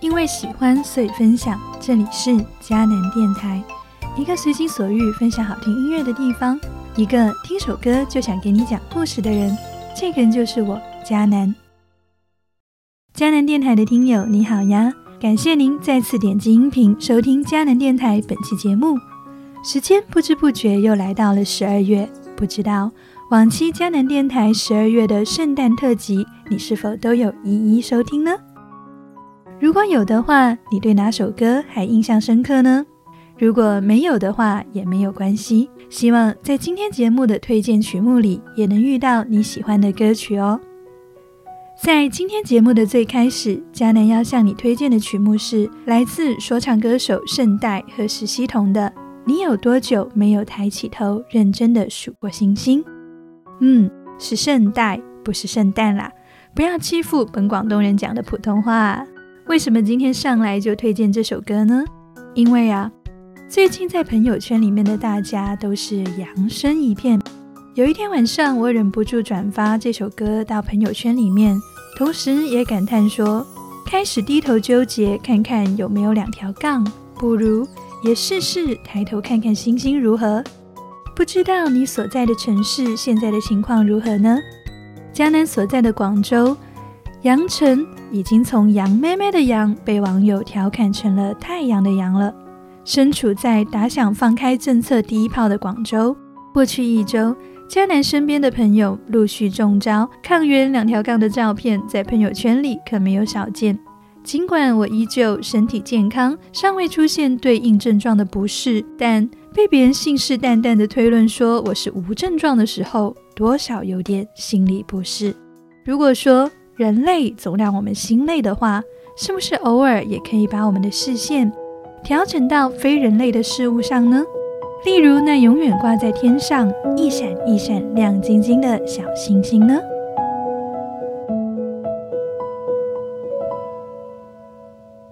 因为喜欢，所以分享。这里是迦南电台，一个随心所欲分享好听音乐的地方，一个听首歌就想给你讲故事的人。这个人就是我，迦南。迦南电台的听友你好呀，感谢您再次点击音频收听迦南电台本期节目。时间不知不觉又来到了十二月，不知道往期迦南电台十二月的圣诞特辑，你是否都有一一收听呢？如果有的话，你对哪首歌还印象深刻呢？如果没有的话，也没有关系。希望在今天节目的推荐曲目里，也能遇到你喜欢的歌曲哦。在今天节目的最开始，佳南要向你推荐的曲目是来自说唱歌手圣代和石溪彤的《你有多久没有抬起头认真的数过星星》。嗯，是圣代，不是圣诞啦！不要欺负本广东人讲的普通话。为什么今天上来就推荐这首歌呢？因为啊，最近在朋友圈里面的大家都是扬声一片。有一天晚上，我忍不住转发这首歌到朋友圈里面，同时也感叹说：开始低头纠结，看看有没有两条杠，不如也试试抬头看看星星如何？不知道你所在的城市现在的情况如何呢？江南所在的广州，羊城已经从“羊妹妹”的“羊”被网友调侃成了“太阳”的“阳”了。身处在打响放开政策第一炮的广州，过去一周。迦南身边的朋友陆续中招，抗原两条杠的照片在朋友圈里可没有少见。尽管我依旧身体健康，尚未出现对应症状的不适，但被别人信誓旦旦的推论说我是无症状的时候，多少有点心理不适。如果说人类总让我们心累的话，是不是偶尔也可以把我们的视线调整到非人类的事物上呢？例如那永远挂在天上、一闪一闪亮晶晶的小星星呢？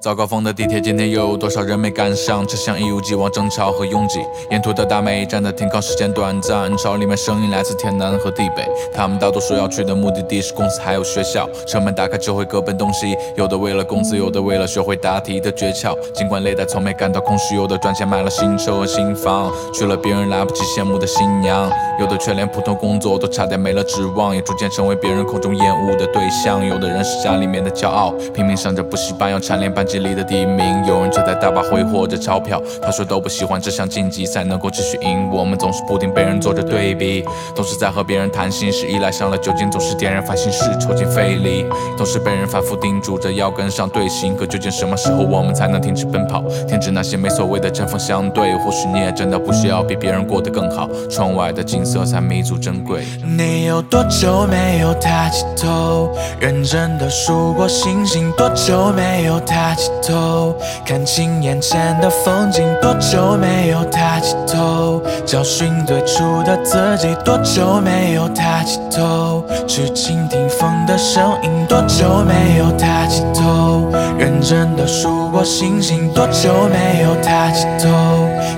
早高峰的地铁，今天又有多少人没赶上？车厢一如既往争吵和拥挤。沿途的大美站的停靠时间短暂，车里面声音来自天南和地北。他们大多数要去的目的地是公司还有学校。车门打开就会各奔东西，有的为了工资，有的为了学会答题的诀窍。尽管累，但从没感到空虚。有的赚钱买了新车和新房，娶了别人来不及羡慕的新娘。有的却连普通工作都差点没了指望，也逐渐成为别人口中厌恶的对象。有的人是家里面的骄傲，拼命上着补习班，要蝉联班。级里的第一名，有人却在大把挥霍着钞票。他说都不喜欢这项竞技赛，能够继续赢。我们总是不停被人做着对比，总是在和别人谈心时依赖上了酒精，总是点燃烦心事抽进肺里，总是被人反复叮嘱着要跟上队形。可究竟什么时候我们才能停止奔跑，停止那些没所谓的针锋相对？或许你也真的不需要比别人过得更好，窗外的景色才弥足珍贵。你有多久没有抬起头，认真的数过星星？多久没有抬起？起头，看清眼前的风景。多久没有抬起头，找寻最初的自己？多久没有抬起头，去倾听风的声音？多久没有抬起头，认真的数过星星？多久没有抬起头，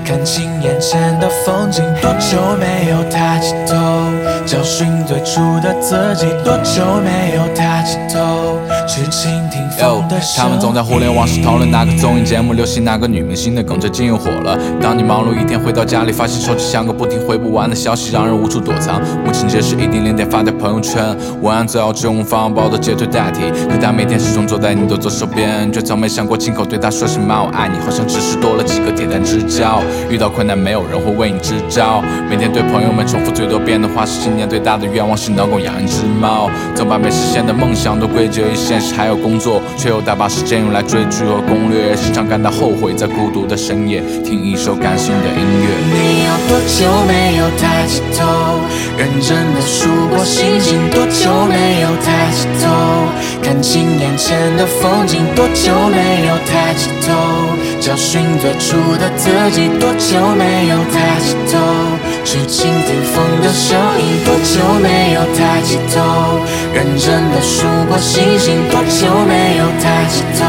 看清眼前的风景？多久没有抬起头，找寻最初的自己？多久没有抬起头，去倾听风的声音？他们总在互联网上讨论哪个综艺节目流行，哪个女明星的梗最近又火了。当你忙碌一天回到家里，发现手机像个不停回不完的消息，让人无处躲藏。母亲节时一定连点发在朋友圈，文案最好只用方包的截图代替。可他每天始终坐在你的左手边，却从没想过亲口对他说声妈我爱你，好像只是多了几个铁蛋之交。遇到困难没有人会为你支招，每天对朋友们重复最多遍的话是今年最大的愿望是能够养一只猫。总把没实现的梦想都归结于现实，还有工作，却又大把时间用来追剧和攻略，时常感到后悔，在孤独的深夜听一首感性的音乐。你有多久没有抬起头，认真的数过星星？多久没有抬起头，看清眼前的风景？多久没有抬起头，找寻最初的自己？多久没有抬起头，去倾听风的声音？多久没有抬起头，认真的数过星星？多久没有抬起头？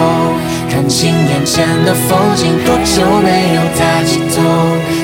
看清眼前的风景，多久没有抬起头？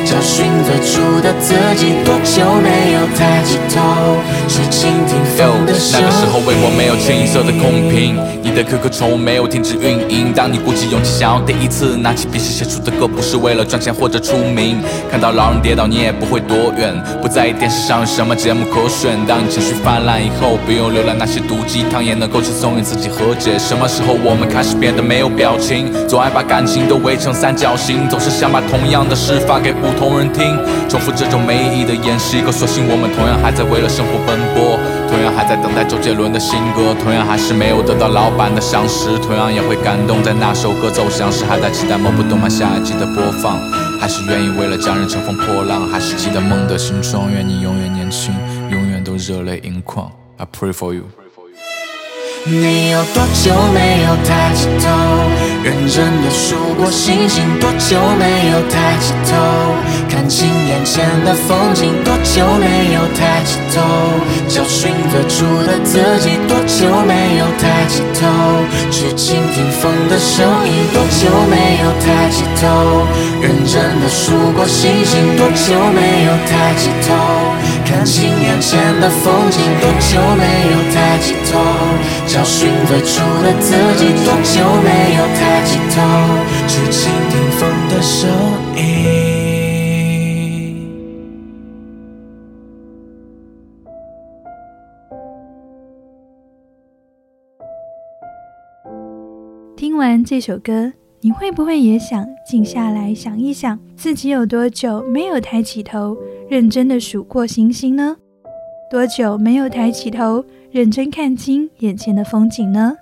找寻最初的自己。多久没有抬起头，去倾听风的声音？那个时候为我没有清一色的空瓶，你的 QQ 宠物没有停止运营。当你鼓起勇气想要第一次拿起笔写写出的歌，不是为了赚钱或者出名。看到老人跌倒，你也不会躲远，不在意电视上有什么节目可选。当你情绪泛滥以后，不用浏览那些毒鸡汤，也能够轻松与自己和解。什么时候我们开始变得没有表情？总爱把感情都围成三角形，总是想把同样的事发给不同人听，重复这种没意义的演示。一个索性我们同样还在为了生活奔波，同样还在等待周杰伦的新歌，同样还是没有得到老板的赏识，同样也会感动在那首歌奏响时，还在期待某部动漫下一季的播放，还是愿意为了家人乘风破浪，还是记得梦的形状，愿你永远年轻，永远都热泪盈眶。I pray for you。你有多久没有抬起头，认真的数过星星？多久没有抬起头，看清眼前的风景？多久没有抬起头，找寻最初的自己？多久没有抬起头，去倾听风的声音？多久没有抬起头，认真的数过星星？多久没有抬起头，看清眼前的风景？多久没有抬起头？找寻最初的自己，多久没有抬起头去倾听风的声音？听完这首歌，你会不会也想静下来想一想，自己有多久没有抬起头，认真的数过星星呢？多久没有抬起头？认真看清眼前的风景呢？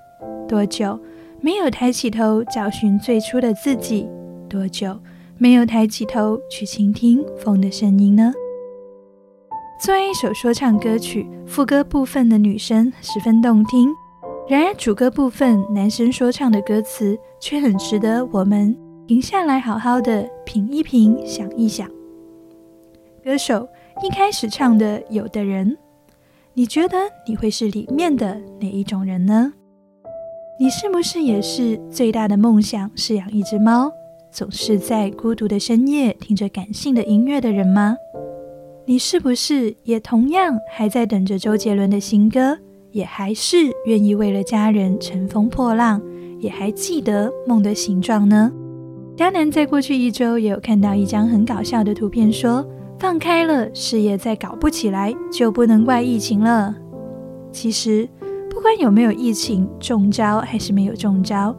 多久没有抬起头找寻最初的自己？多久没有抬起头去倾听风的声音呢？作为一首说唱歌曲，副歌部分的女声十分动听，然而主歌部分男生说唱的歌词却很值得我们停下来好好的品一品、想一想。歌手一开始唱的“有的人”。你觉得你会是里面的哪一种人呢？你是不是也是最大的梦想是养一只猫，总是在孤独的深夜听着感性的音乐的人吗？你是不是也同样还在等着周杰伦的新歌，也还是愿意为了家人乘风破浪，也还记得梦的形状呢？迦南在过去一周也有看到一张很搞笑的图片，说。放开了，事业再搞不起来，就不能怪疫情了。其实，不管有没有疫情，中招还是没有中招，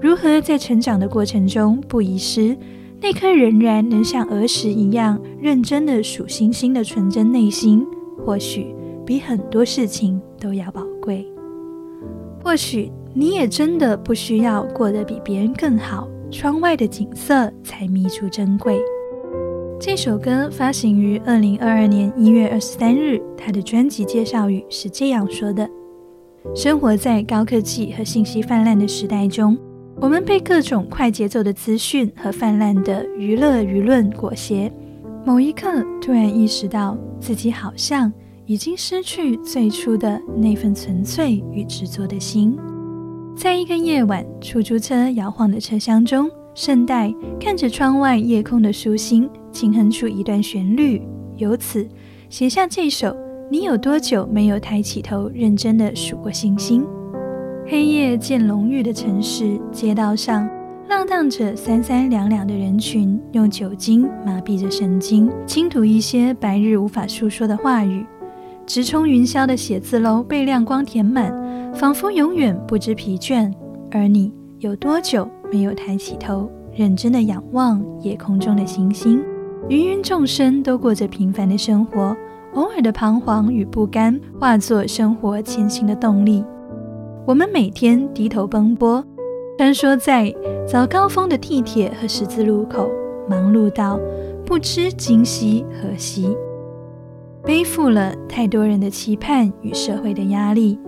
如何在成长的过程中不遗失那颗仍然能像儿时一样认真的数星星的纯真内心，或许比很多事情都要宝贵。或许你也真的不需要过得比别人更好，窗外的景色才弥足珍贵。这首歌发行于二零二二年一月二十三日。他的专辑介绍语是这样说的：“生活在高科技和信息泛滥的时代中，我们被各种快节奏的资讯和泛滥的娱乐舆论裹挟。某一刻，突然意识到自己好像已经失去最初的那份纯粹与执着的心。在一个夜晚，出租车摇晃的车厢中，圣代看着窗外夜空的舒心。”轻哼出一段旋律，由此写下这首。你有多久没有抬起头，认真的数过星星？黑夜渐浓郁的城市街道上，浪荡着三三两两的人群，用酒精麻痹着神经，倾吐一些白日无法诉说的话语。直冲云霄的写字楼被亮光填满，仿佛永远不知疲倦。而你有多久没有抬起头，认真的仰望夜空中的星星？芸芸众生都过着平凡的生活，偶尔的彷徨与不甘化作生活前行的动力。我们每天低头奔波，穿梭在早高峰的地铁和十字路口，忙碌到不知今夕何夕，背负了太多人的期盼与社会的压力，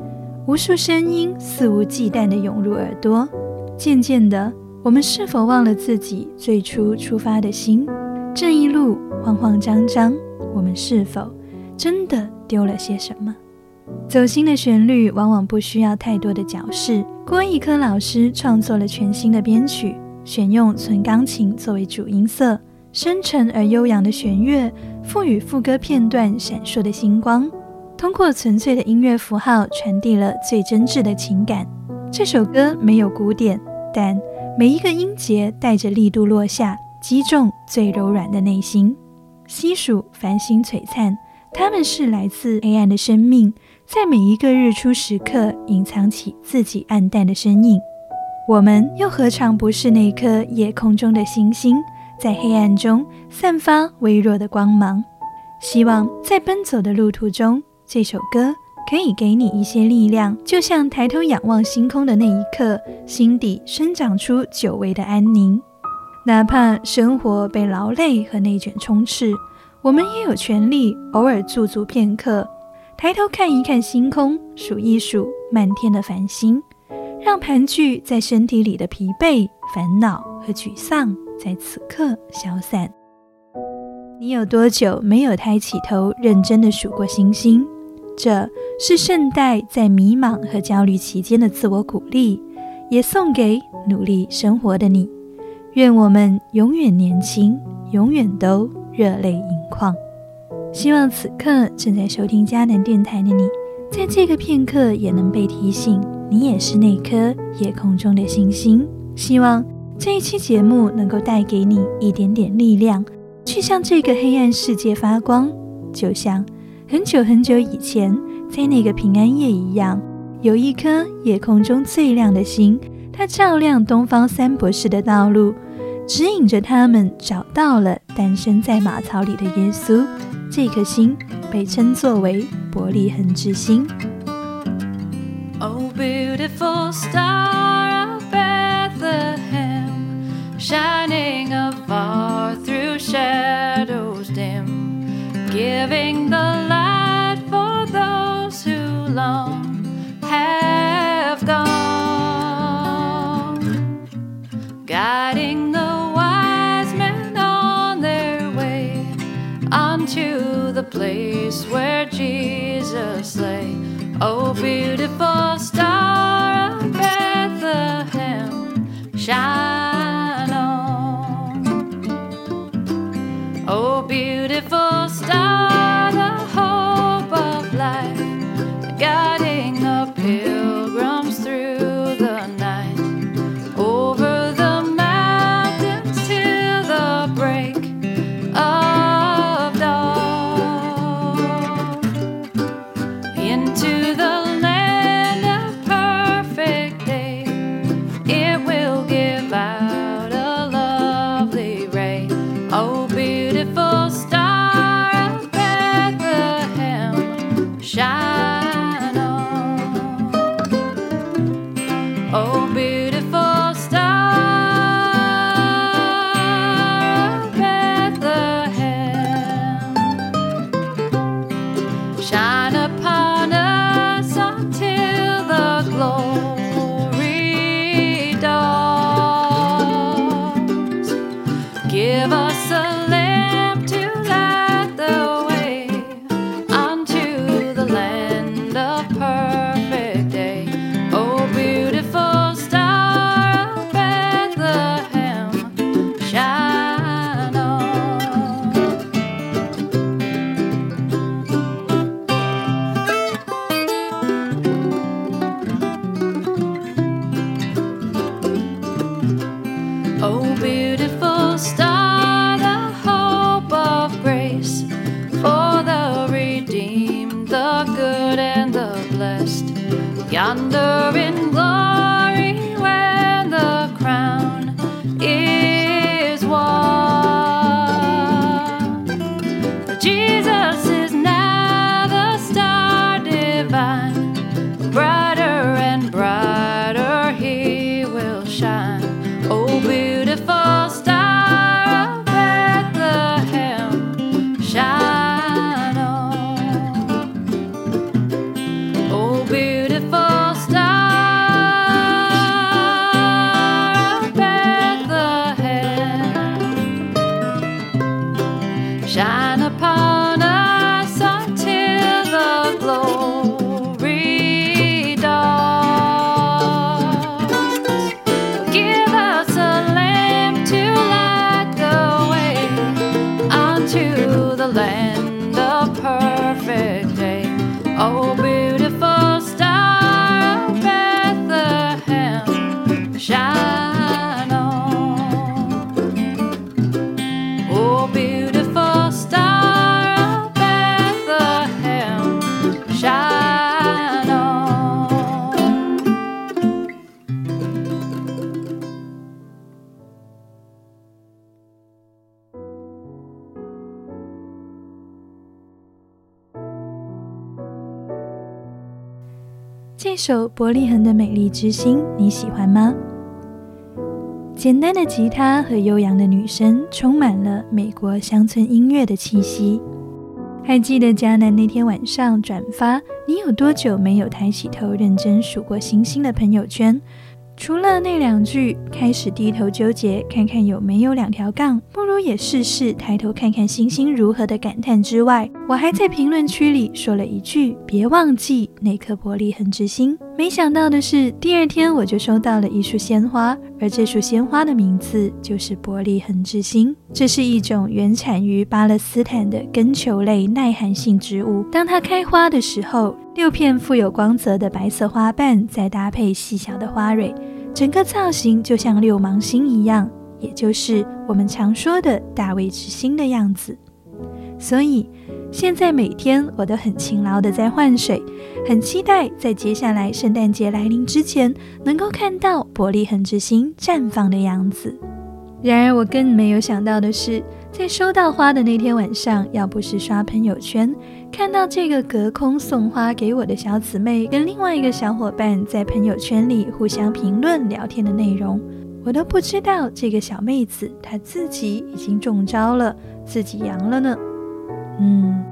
无数声音肆无忌惮地涌入耳朵。渐渐的，我们是否忘了自己最初出发的心？这一路慌慌张张，我们是否真的丢了些什么？走心的旋律往往不需要太多的矫饰。郭一科老师创作了全新的编曲，选用纯钢琴作为主音色，深沉而悠扬的弦乐，赋予副歌片段闪烁的星光，通过纯粹的音乐符号传递了最真挚的情感。这首歌没有鼓点，但每一个音节带着力度落下，击中最柔软的内心。细数繁星璀璨，他们是来自黑暗的生命，在每一个日出时刻隐藏起自己暗淡的身影。我们又何尝不是那颗夜空中的星星，在黑暗中散发微弱的光芒？希望在奔走的路途中，这首歌可以给你一些力量，就像抬头仰望星空的那一刻，心底生长出久违的安宁。哪怕生活被劳累和内卷充斥，我们也有权利偶尔驻足片刻，抬头看一看星空，数一数漫天的繁星。让盘踞在身体里的疲惫、烦恼和沮丧在此刻消散。你有多久没有抬起头认真的数过星星？这是圣代在迷茫和焦虑期间的自我鼓励，也送给努力生活的你。愿我们永远年轻，永远都热泪盈眶。希望此刻正在收听迦南电台的你，在这个片刻也能被提醒。你也是那颗夜空中的星星，希望这一期节目能够带给你一点点力量，去向这个黑暗世界发光。就像很久很久以前，在那个平安夜一样，有一颗夜空中最亮的星，它照亮东方三博士的道路，指引着他们找到了诞生在马槽里的耶稣。这颗星被称作为伯利恒之星。beautiful star 首伯利恒的美丽之星，你喜欢吗？简单的吉他和悠扬的女声，充满了美国乡村音乐的气息。还记得迦南那天晚上转发“你有多久没有抬起头认真数过星星”的朋友圈？除了那两句开始低头纠结，看看有没有两条杠，也试试抬头看看星星如何的感叹之外，我还在评论区里说了一句：“别忘记那颗玻璃恒之星。”没想到的是，第二天我就收到了一束鲜花，而这束鲜花的名字就是玻璃恒之星。这是一种原产于巴勒斯坦的根球类耐寒性植物。当它开花的时候，六片富有光泽的白色花瓣再搭配细小的花蕊。整个造型就像六芒星一样，也就是我们常说的大卫之星的样子。所以现在每天我都很勤劳的在换水，很期待在接下来圣诞节来临之前，能够看到伯利恒之星绽放的样子。然而我更没有想到的是。在收到花的那天晚上，要不是刷朋友圈看到这个隔空送花给我的小姊妹跟另外一个小伙伴在朋友圈里互相评论聊天的内容，我都不知道这个小妹子她自己已经中招了，自己阳了呢。嗯，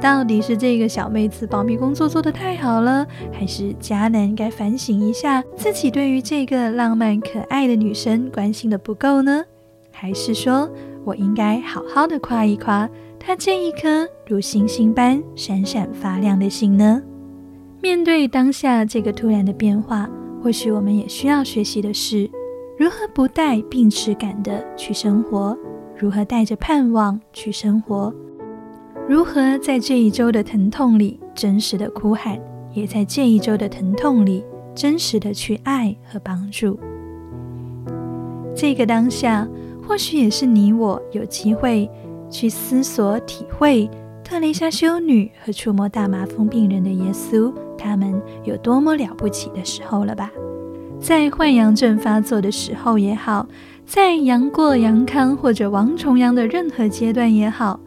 到底是这个小妹子保密工作做得太好了，还是佳男该反省一下自己对于这个浪漫可爱的女生关心的不够呢？还是说？我应该好好的夸一夸她这一颗如星星般闪闪发亮的心呢。面对当下这个突然的变化，或许我们也需要学习的是，如何不带病耻感的去生活，如何带着盼望去生活，如何在这一周的疼痛里真实的哭喊，也在这一周的疼痛里真实的去爱和帮助。这个当下。或许也是你我有机会去思索、体会特蕾莎修女和触摸大麻风病人的耶稣，他们有多么了不起的时候了吧？在患阳症发作的时候也好，在阳过、阳康或者王重阳的任何阶段也好，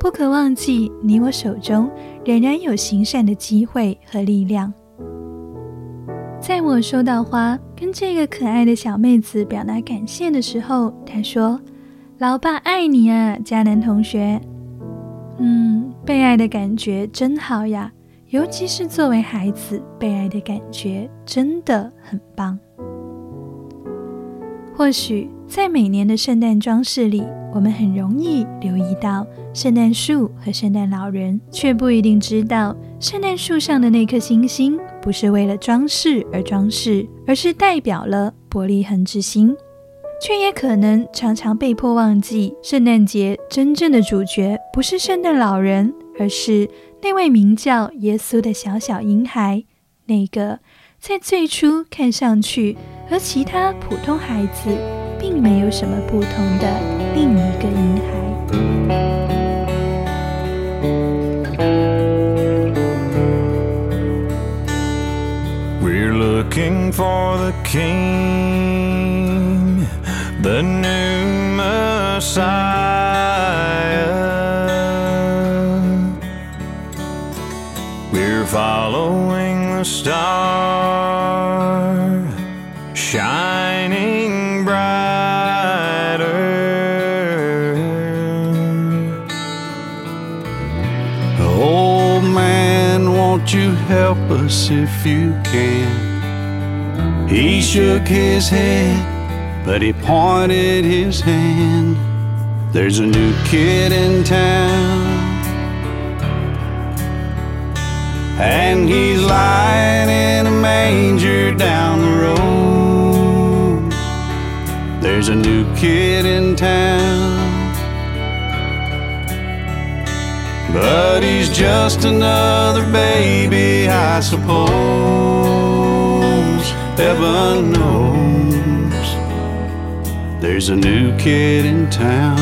不可忘记你我手中仍然有行善的机会和力量。在我收到花，跟这个可爱的小妹子表达感谢的时候，她说：“老爸爱你啊，佳南同学。”嗯，被爱的感觉真好呀，尤其是作为孩子，被爱的感觉真的很棒。或许在每年的圣诞装饰里，我们很容易留意到圣诞树和圣诞老人，却不一定知道圣诞树上的那颗星星不是为了装饰而装饰，而是代表了伯利恒之星。却也可能常常被迫忘记，圣诞节真正的主角不是圣诞老人，而是那位名叫耶稣的小小婴孩，那个在最初看上去。和其他普通孩子并没有什么不同的另一个婴孩。We're looking for the king, the new Messiah. Following the star shining brighter. Old man, won't you help us if you can? He shook his head, but he pointed his hand. There's a new kid in town. And he's lying in a manger down the road. There's a new kid in town. But he's just another baby, I suppose. Heaven knows there's a new kid in town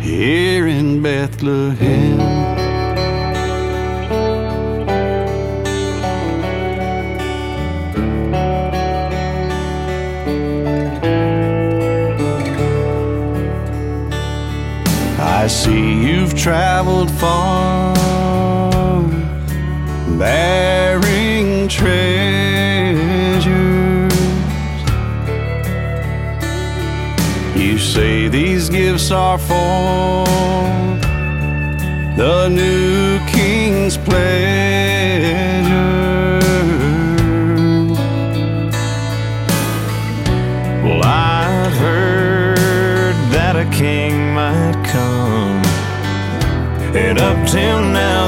here in Bethlehem. I see you've traveled far, bearing treasures. You say these gifts are for the new king's place. Till now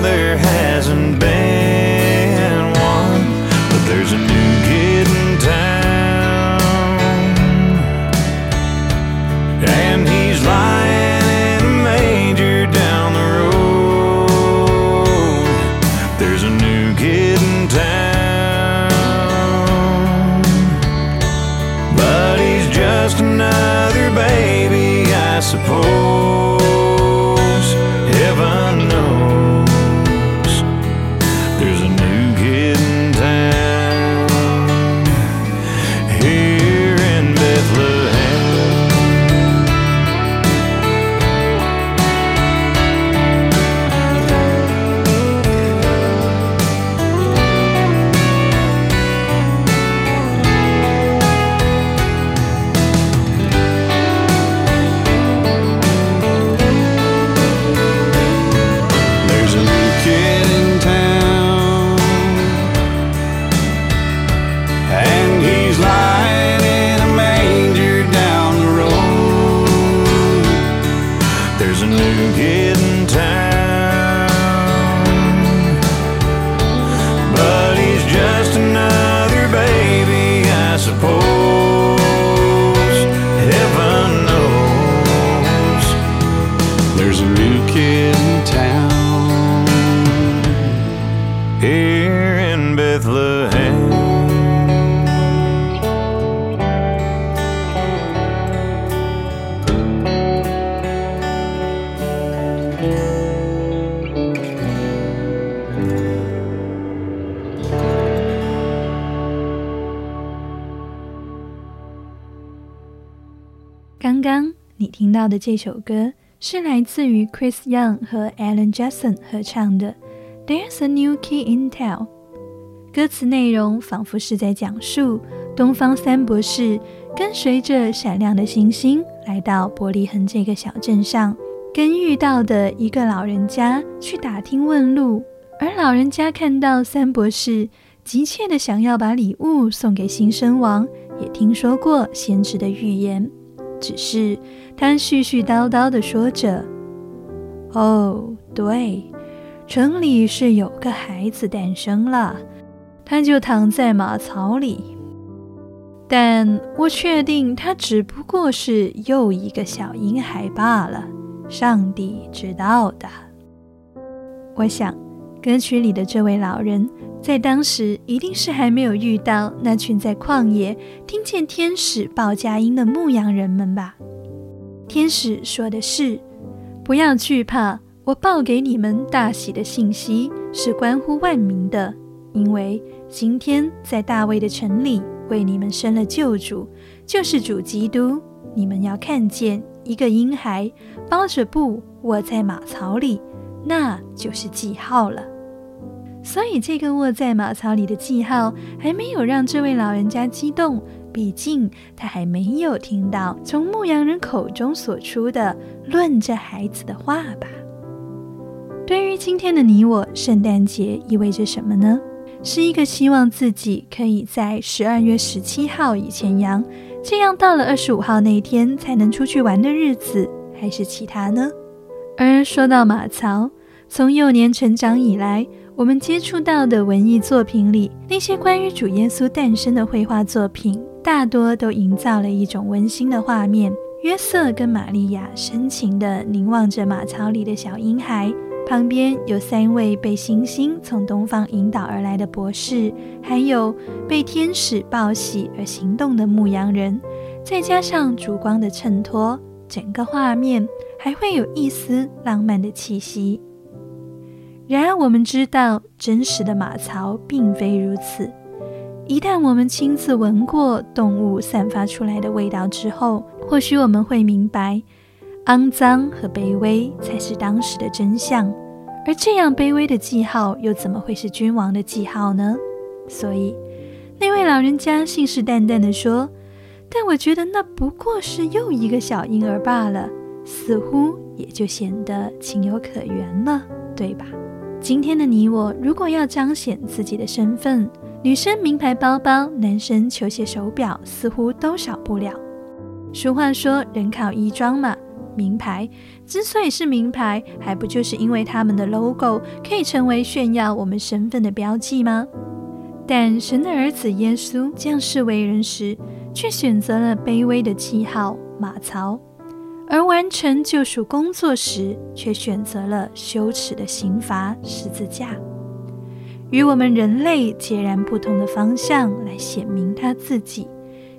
的这首歌是来自于 Chris Young 和 Alan Jackson 合唱的《There's a New Key in Town》。歌词内容仿佛是在讲述东方三博士跟随着闪亮的星星来到伯利恒这个小镇上，跟遇到的一个老人家去打听问路，而老人家看到三博士急切的想要把礼物送给新生王，也听说过先知的预言。只是他絮絮叨叨地说着：“哦，对，城里是有个孩子诞生了，他就躺在马槽里。但我确定他只不过是又一个小婴孩罢了，上帝知道的。”我想，歌曲里的这位老人在当时一定是还没有遇到那群在旷野听见天使报佳音的牧羊人们吧。天使说的是：“不要惧怕，我报给你们大喜的信息是关乎万民的，因为今天在大卫的城里为你们生了救主，就是主基督。你们要看见一个婴孩包着布卧在马槽里，那就是记号了。”所以，这个卧在马槽里的记号还没有让这位老人家激动，毕竟他还没有听到从牧羊人口中所出的论这孩子的话吧。对于今天的你我，圣诞节意味着什么呢？是一个希望自己可以在十二月十七号以前阳，这样到了二十五号那天才能出去玩的日子，还是其他呢？而说到马槽，从幼年成长以来，我们接触到的文艺作品里，那些关于主耶稣诞生的绘画作品，大多都营造了一种温馨的画面。约瑟跟玛利亚深情地凝望着马槽里的小婴孩，旁边有三位被星星从东方引导而来的博士，还有被天使报喜而行动的牧羊人，再加上烛光的衬托，整个画面还会有一丝浪漫的气息。然而，我们知道真实的马槽并非如此。一旦我们亲自闻过动物散发出来的味道之后，或许我们会明白，肮脏和卑微才是当时的真相。而这样卑微的记号，又怎么会是君王的记号呢？所以，那位老人家信誓旦旦地说：“但我觉得那不过是又一个小婴儿罢了，似乎也就显得情有可原了，对吧？今天的你我，如果要彰显自己的身份，女生名牌包包，男生球鞋手表，似乎都少不了。俗话说，人靠衣装嘛。名牌之所以是名牌，还不就是因为他们的 logo 可以成为炫耀我们身份的标记吗？但神的儿子耶稣降世为人时，却选择了卑微的记号马槽；而完成救赎工作时，却选择了羞耻的刑罚十字架。与我们人类截然不同的方向来显明他自己。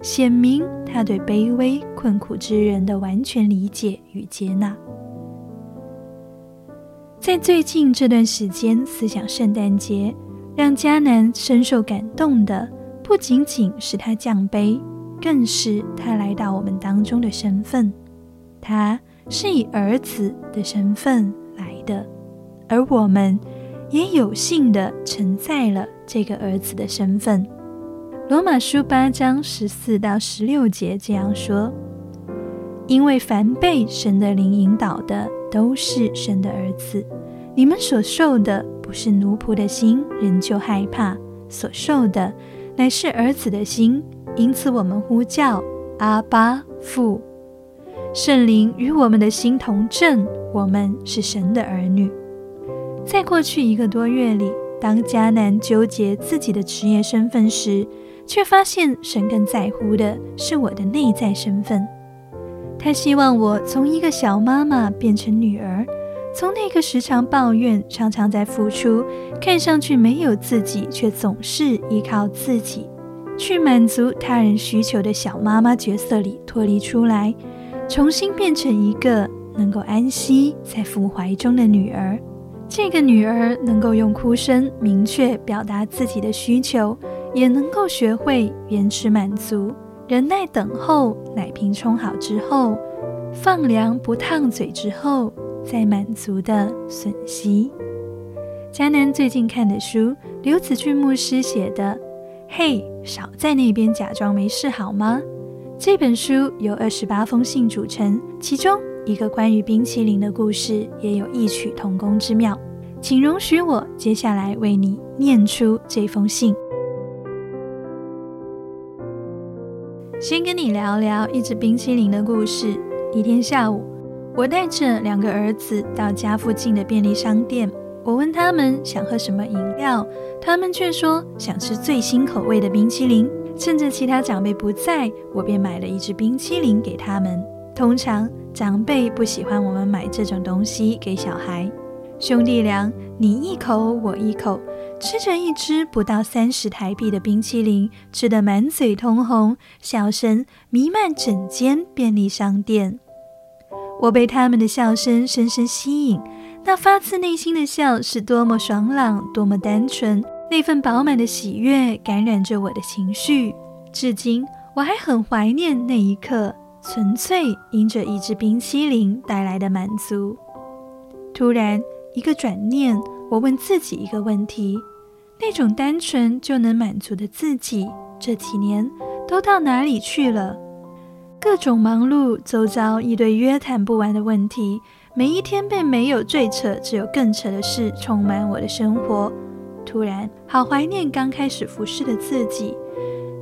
显明他对卑微困苦之人的完全理解与接纳。在最近这段时间，思想圣诞节，让迦南深受感动的，不仅仅是他降杯，更是他来到我们当中的身份。他是以儿子的身份来的，而我们也有幸的承载了这个儿子的身份。罗马书八章十四到十六节这样说：“因为凡被神的灵引导的，都是神的儿子。你们所受的不是奴仆的心，仍旧害怕；所受的乃是儿子的心。因此，我们呼叫阿巴父。圣灵与我们的心同证，我们是神的儿女。在过去一个多月里，当迦南纠结自己的职业身份时，却发现神更在乎的是我的内在身份。他希望我从一个小妈妈变成女儿，从那个时常抱怨、常常在付出、看上去没有自己却总是依靠自己去满足他人需求的小妈妈角色里脱离出来，重新变成一个能够安息在父怀中的女儿。这个女儿能够用哭声明确表达自己的需求。也能够学会延迟满足，忍耐等候奶瓶冲好之后，放凉不烫嘴之后，再满足的吮吸。迦南最近看的书，刘子俊牧师写的《嘿，少在那边假装没事好吗》这本书由二十八封信组成，其中一个关于冰淇淋的故事也有异曲同工之妙。请容许我接下来为你念出这封信。先跟你聊聊一只冰淇淋的故事。一天下午，我带着两个儿子到家附近的便利商店。我问他们想喝什么饮料，他们却说想吃最新口味的冰淇淋。趁着其他长辈不在，我便买了一只冰淇淋给他们。通常长辈不喜欢我们买这种东西给小孩。兄弟俩，你一口我一口。吃着一只不到三十台币的冰淇淋，吃得满嘴通红，笑声弥漫整间便利商店。我被他们的笑声深深吸引，那发自内心的笑是多么爽朗，多么单纯，那份饱满的喜悦感染着我的情绪。至今我还很怀念那一刻，纯粹因着一只冰淇淋带来的满足。突然一个转念，我问自己一个问题。那种单纯就能满足的自己，这几年都到哪里去了？各种忙碌，周遭一堆约谈不完的问题，每一天被没有最扯，只有更扯的事充满我的生活。突然，好怀念刚开始服侍的自己。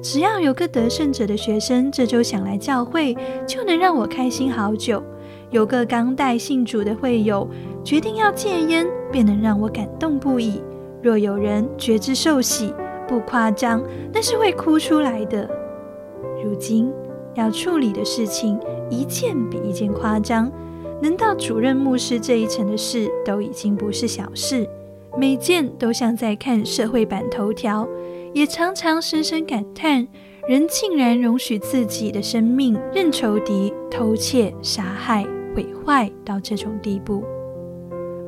只要有个得胜者的学生这周想来教会，就能让我开心好久；有个刚带信主的会友决定要戒烟，便能让我感动不已。若有人觉知受洗，不夸张，那是会哭出来的。如今要处理的事情一件比一件夸张，能到主任牧师这一层的事都已经不是小事，每件都像在看社会版头条，也常常深深感叹：人竟然容许自己的生命任仇敌偷窃、杀害、毁坏到这种地步。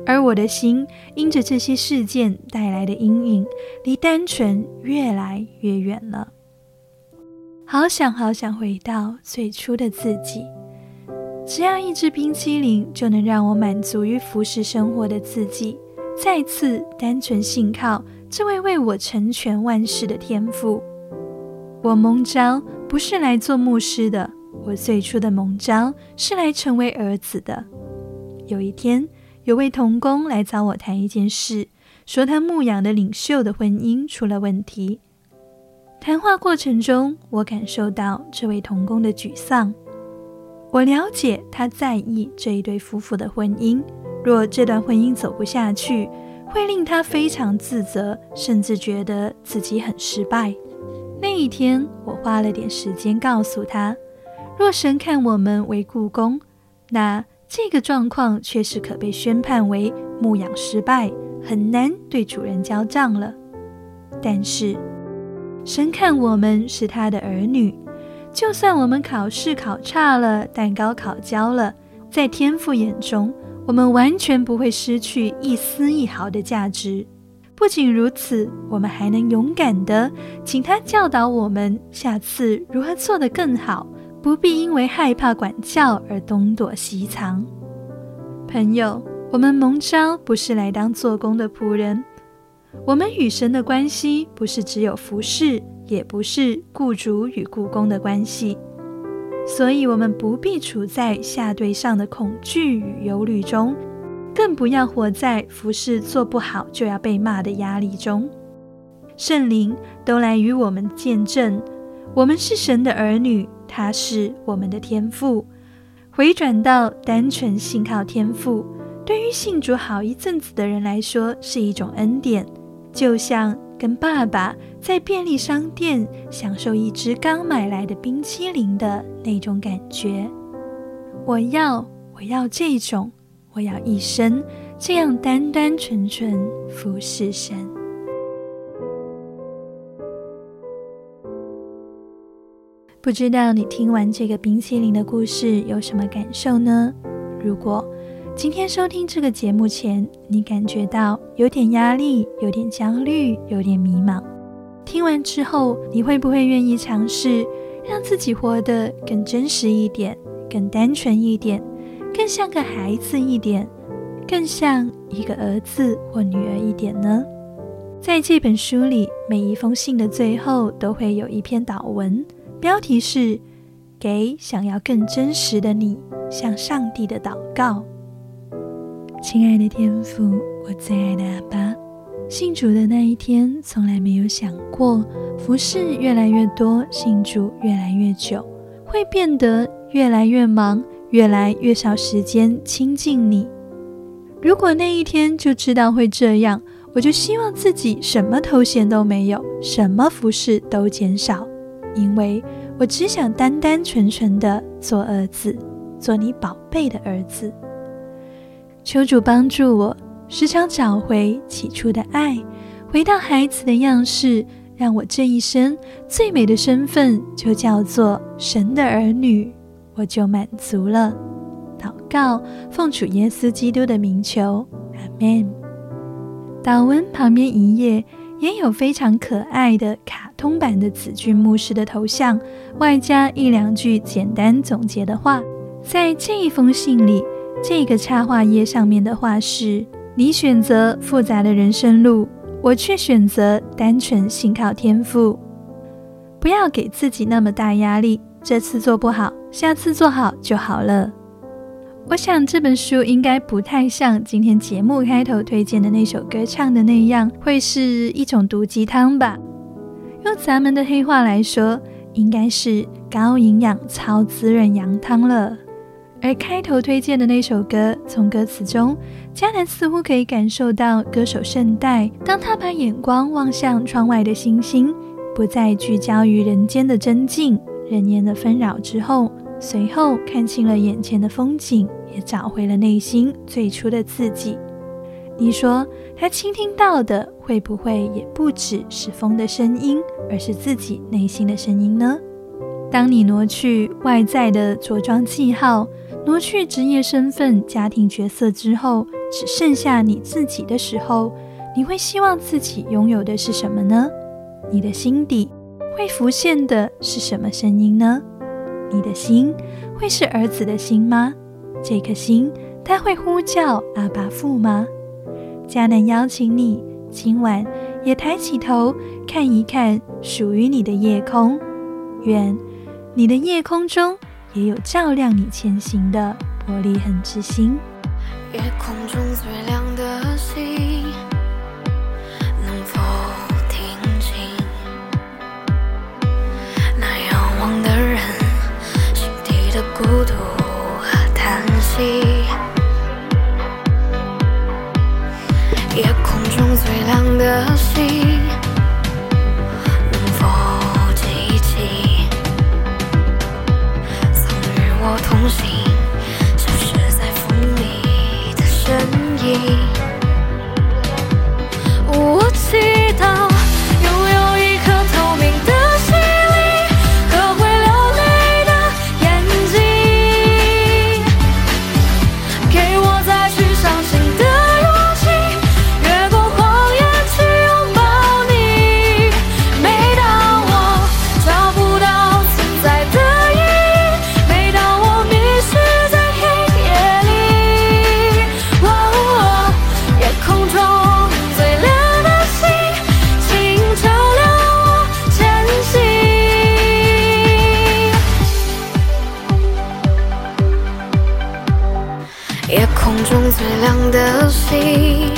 而我的心因着这些事件带来的阴影，离单纯越来越远了。好想好想回到最初的自己，只要一支冰淇淋就能让我满足于服侍生活的自己，再次单纯信靠这位为我成全万事的天赋。我蒙召不是来做牧师的，我最初的蒙召是来成为儿子的。有一天，有位童工来找我谈一件事，说他牧养的领袖的婚姻出了问题。谈话过程中，我感受到这位童工的沮丧。我了解他在意这一对夫妇的婚姻，若这段婚姻走不下去，会令他非常自责，甚至觉得自己很失败。那一天，我花了点时间告诉他：若神看我们为故宫，那这个状况却是可被宣判为牧养失败，很难对主人交账了。但是，神看我们是他的儿女。就算我们考试考差了，蛋糕烤焦了，在天父眼中，我们完全不会失去一丝一毫的价值。不仅如此，我们还能勇敢的请他教导我们下次如何做得更好，不必因为害怕管教而东躲西藏。朋友，我们蒙召不是来当做工的仆人，我们与神的关系不是只有服侍。也不是雇主与雇工的关系，所以我们不必处在下对上的恐惧与忧虑中，更不要活在服侍做不好就要被骂的压力中。圣灵都来与我们见证，我们是神的儿女，他是我们的天父。回转到单纯信靠天父，对于信主好一阵子的人来说是一种恩典，就像。跟爸爸在便利商店享受一支刚买来的冰淇淋的那种感觉，我要，我要这种，我要一生这样单单纯纯服侍神。不知道你听完这个冰淇淋的故事有什么感受呢？如果今天收听这个节目前，你感觉到有点压力、有点焦虑、有点迷茫。听完之后，你会不会愿意尝试让自己活得更真实一点、更单纯一点、更像个孩子一点、更像一个儿子或女儿一点呢？在这本书里，每一封信的最后都会有一篇祷文，标题是“给想要更真实的你向上帝的祷告”。亲爱的天父，我最爱的阿爸，信主的那一天，从来没有想过服侍越来越多，信主越来越久，会变得越来越忙，越来越少时间亲近你。如果那一天就知道会这样，我就希望自己什么头衔都没有，什么服饰都减少，因为我只想单单纯纯的做儿子，做你宝贝的儿子。求主帮助我，时常找回起初的爱，回到孩子的样式，让我这一生最美的身份就叫做神的儿女，我就满足了。祷告，奉主耶稣基督的名求，阿门。祷文旁边一页也有非常可爱的卡通版的子俊牧师的头像，外加一两句简单总结的话，在这一封信里。这个插画页上面的话是：你选择复杂的人生路，我却选择单纯信靠天赋。不要给自己那么大压力，这次做不好，下次做好就好了。我想这本书应该不太像今天节目开头推荐的那首歌唱的那样，会是一种毒鸡汤吧？用咱们的黑话来说，应该是高营养、超滋润羊汤了。而开头推荐的那首歌，从歌词中，迦南似乎可以感受到歌手圣代，当他把眼光望向窗外的星星，不再聚焦于人间的真境、人烟的纷扰之后，随后看清了眼前的风景，也找回了内心最初的自己。你说他倾听到的，会不会也不只是风的声音，而是自己内心的声音呢？当你挪去外在的着装记号。挪去职业身份、家庭角色之后，只剩下你自己的时候，你会希望自己拥有的是什么呢？你的心底会浮现的是什么声音呢？你的心会是儿子的心吗？这颗心他会呼叫阿爸父吗？迦南邀请你今晚也抬起头看一看属于你的夜空，愿你的夜空中也有照亮你前行的玻璃痕之星。夜空中最亮的星，能否听清那仰望的人心底的孤独和叹息？夜空中最亮的星，的心，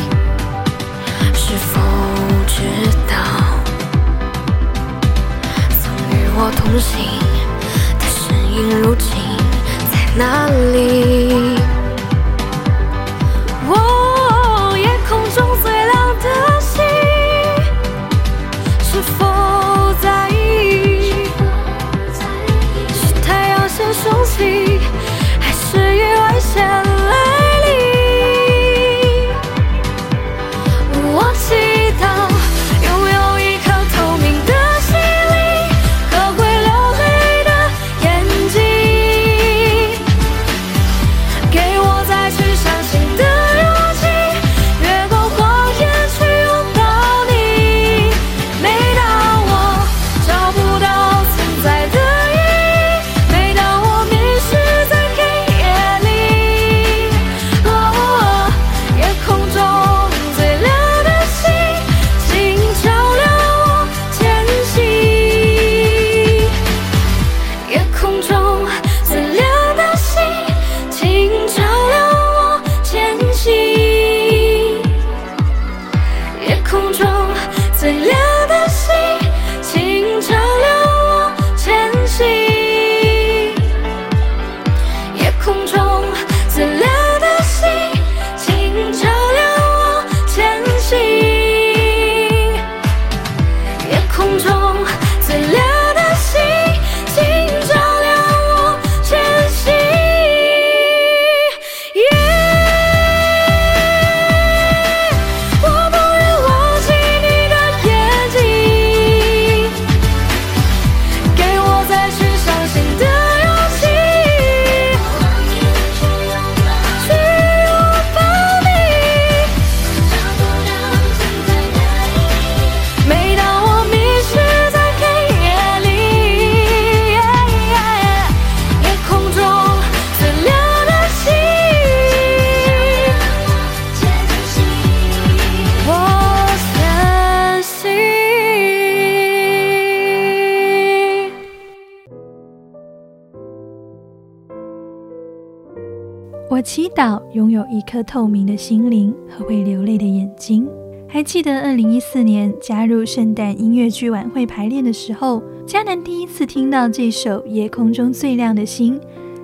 我祈祷拥有一颗透明的心灵和会流泪的眼睛。还记得二零一四年加入圣诞音乐剧晚会排练的时候，迦南第一次听到这首《夜空中最亮的星》，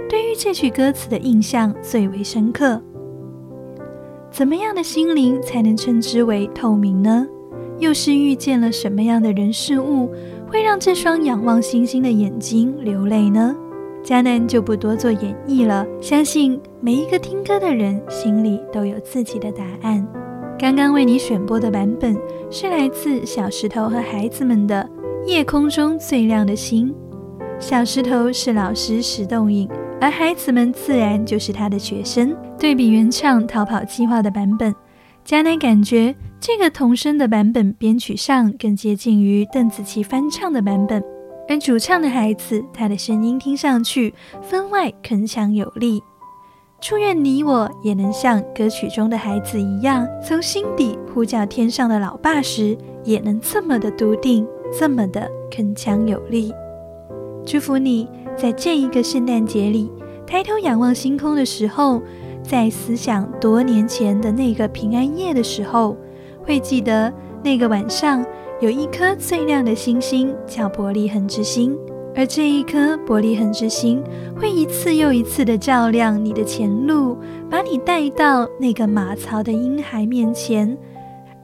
对于这句歌词的印象最为深刻。怎么样的心灵才能称之为透明呢？又是遇见了什么样的人事物，会让这双仰望星星的眼睛流泪呢？迦南就不多做演绎了，相信每一个听歌的人心里都有自己的答案。刚刚为你选播的版本是来自小石头和孩子们的《夜空中最亮的星》。小石头是老师石洞颖，而孩子们自然就是他的学生。对比原唱《逃跑计划》的版本，迦南感觉这个童声的版本编曲上更接近于邓紫棋翻唱的版本。而主唱的孩子，他的声音听上去分外铿锵有力。祝愿你我也能像歌曲中的孩子一样，从心底呼叫天上的老爸时，也能这么的笃定，这么的铿锵有力。祝福你在这一个圣诞节里，抬头仰望星空的时候，在思想多年前的那个平安夜的时候，会记得那个晚上有一颗最亮的星星，叫伯利恒之星。而这一颗伯利恒之星会一次又一次的照亮你的前路，把你带到那个马槽的婴孩面前，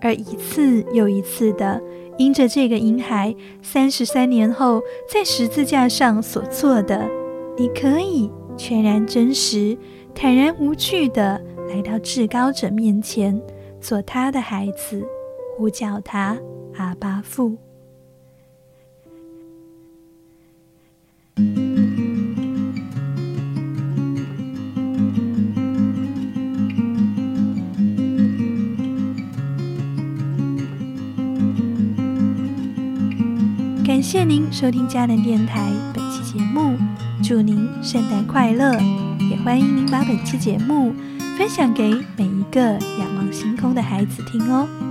而一次又一次的因着这个婴孩三十三年后在十字架上所做的，你可以全然真实、坦然无惧的来到至高者面前，做他的孩子，呼叫他阿巴父。感谢您收听迦南电台本期节目，祝您圣诞快乐！也欢迎您把本期节目分享给每一个仰望星空的孩子听哦。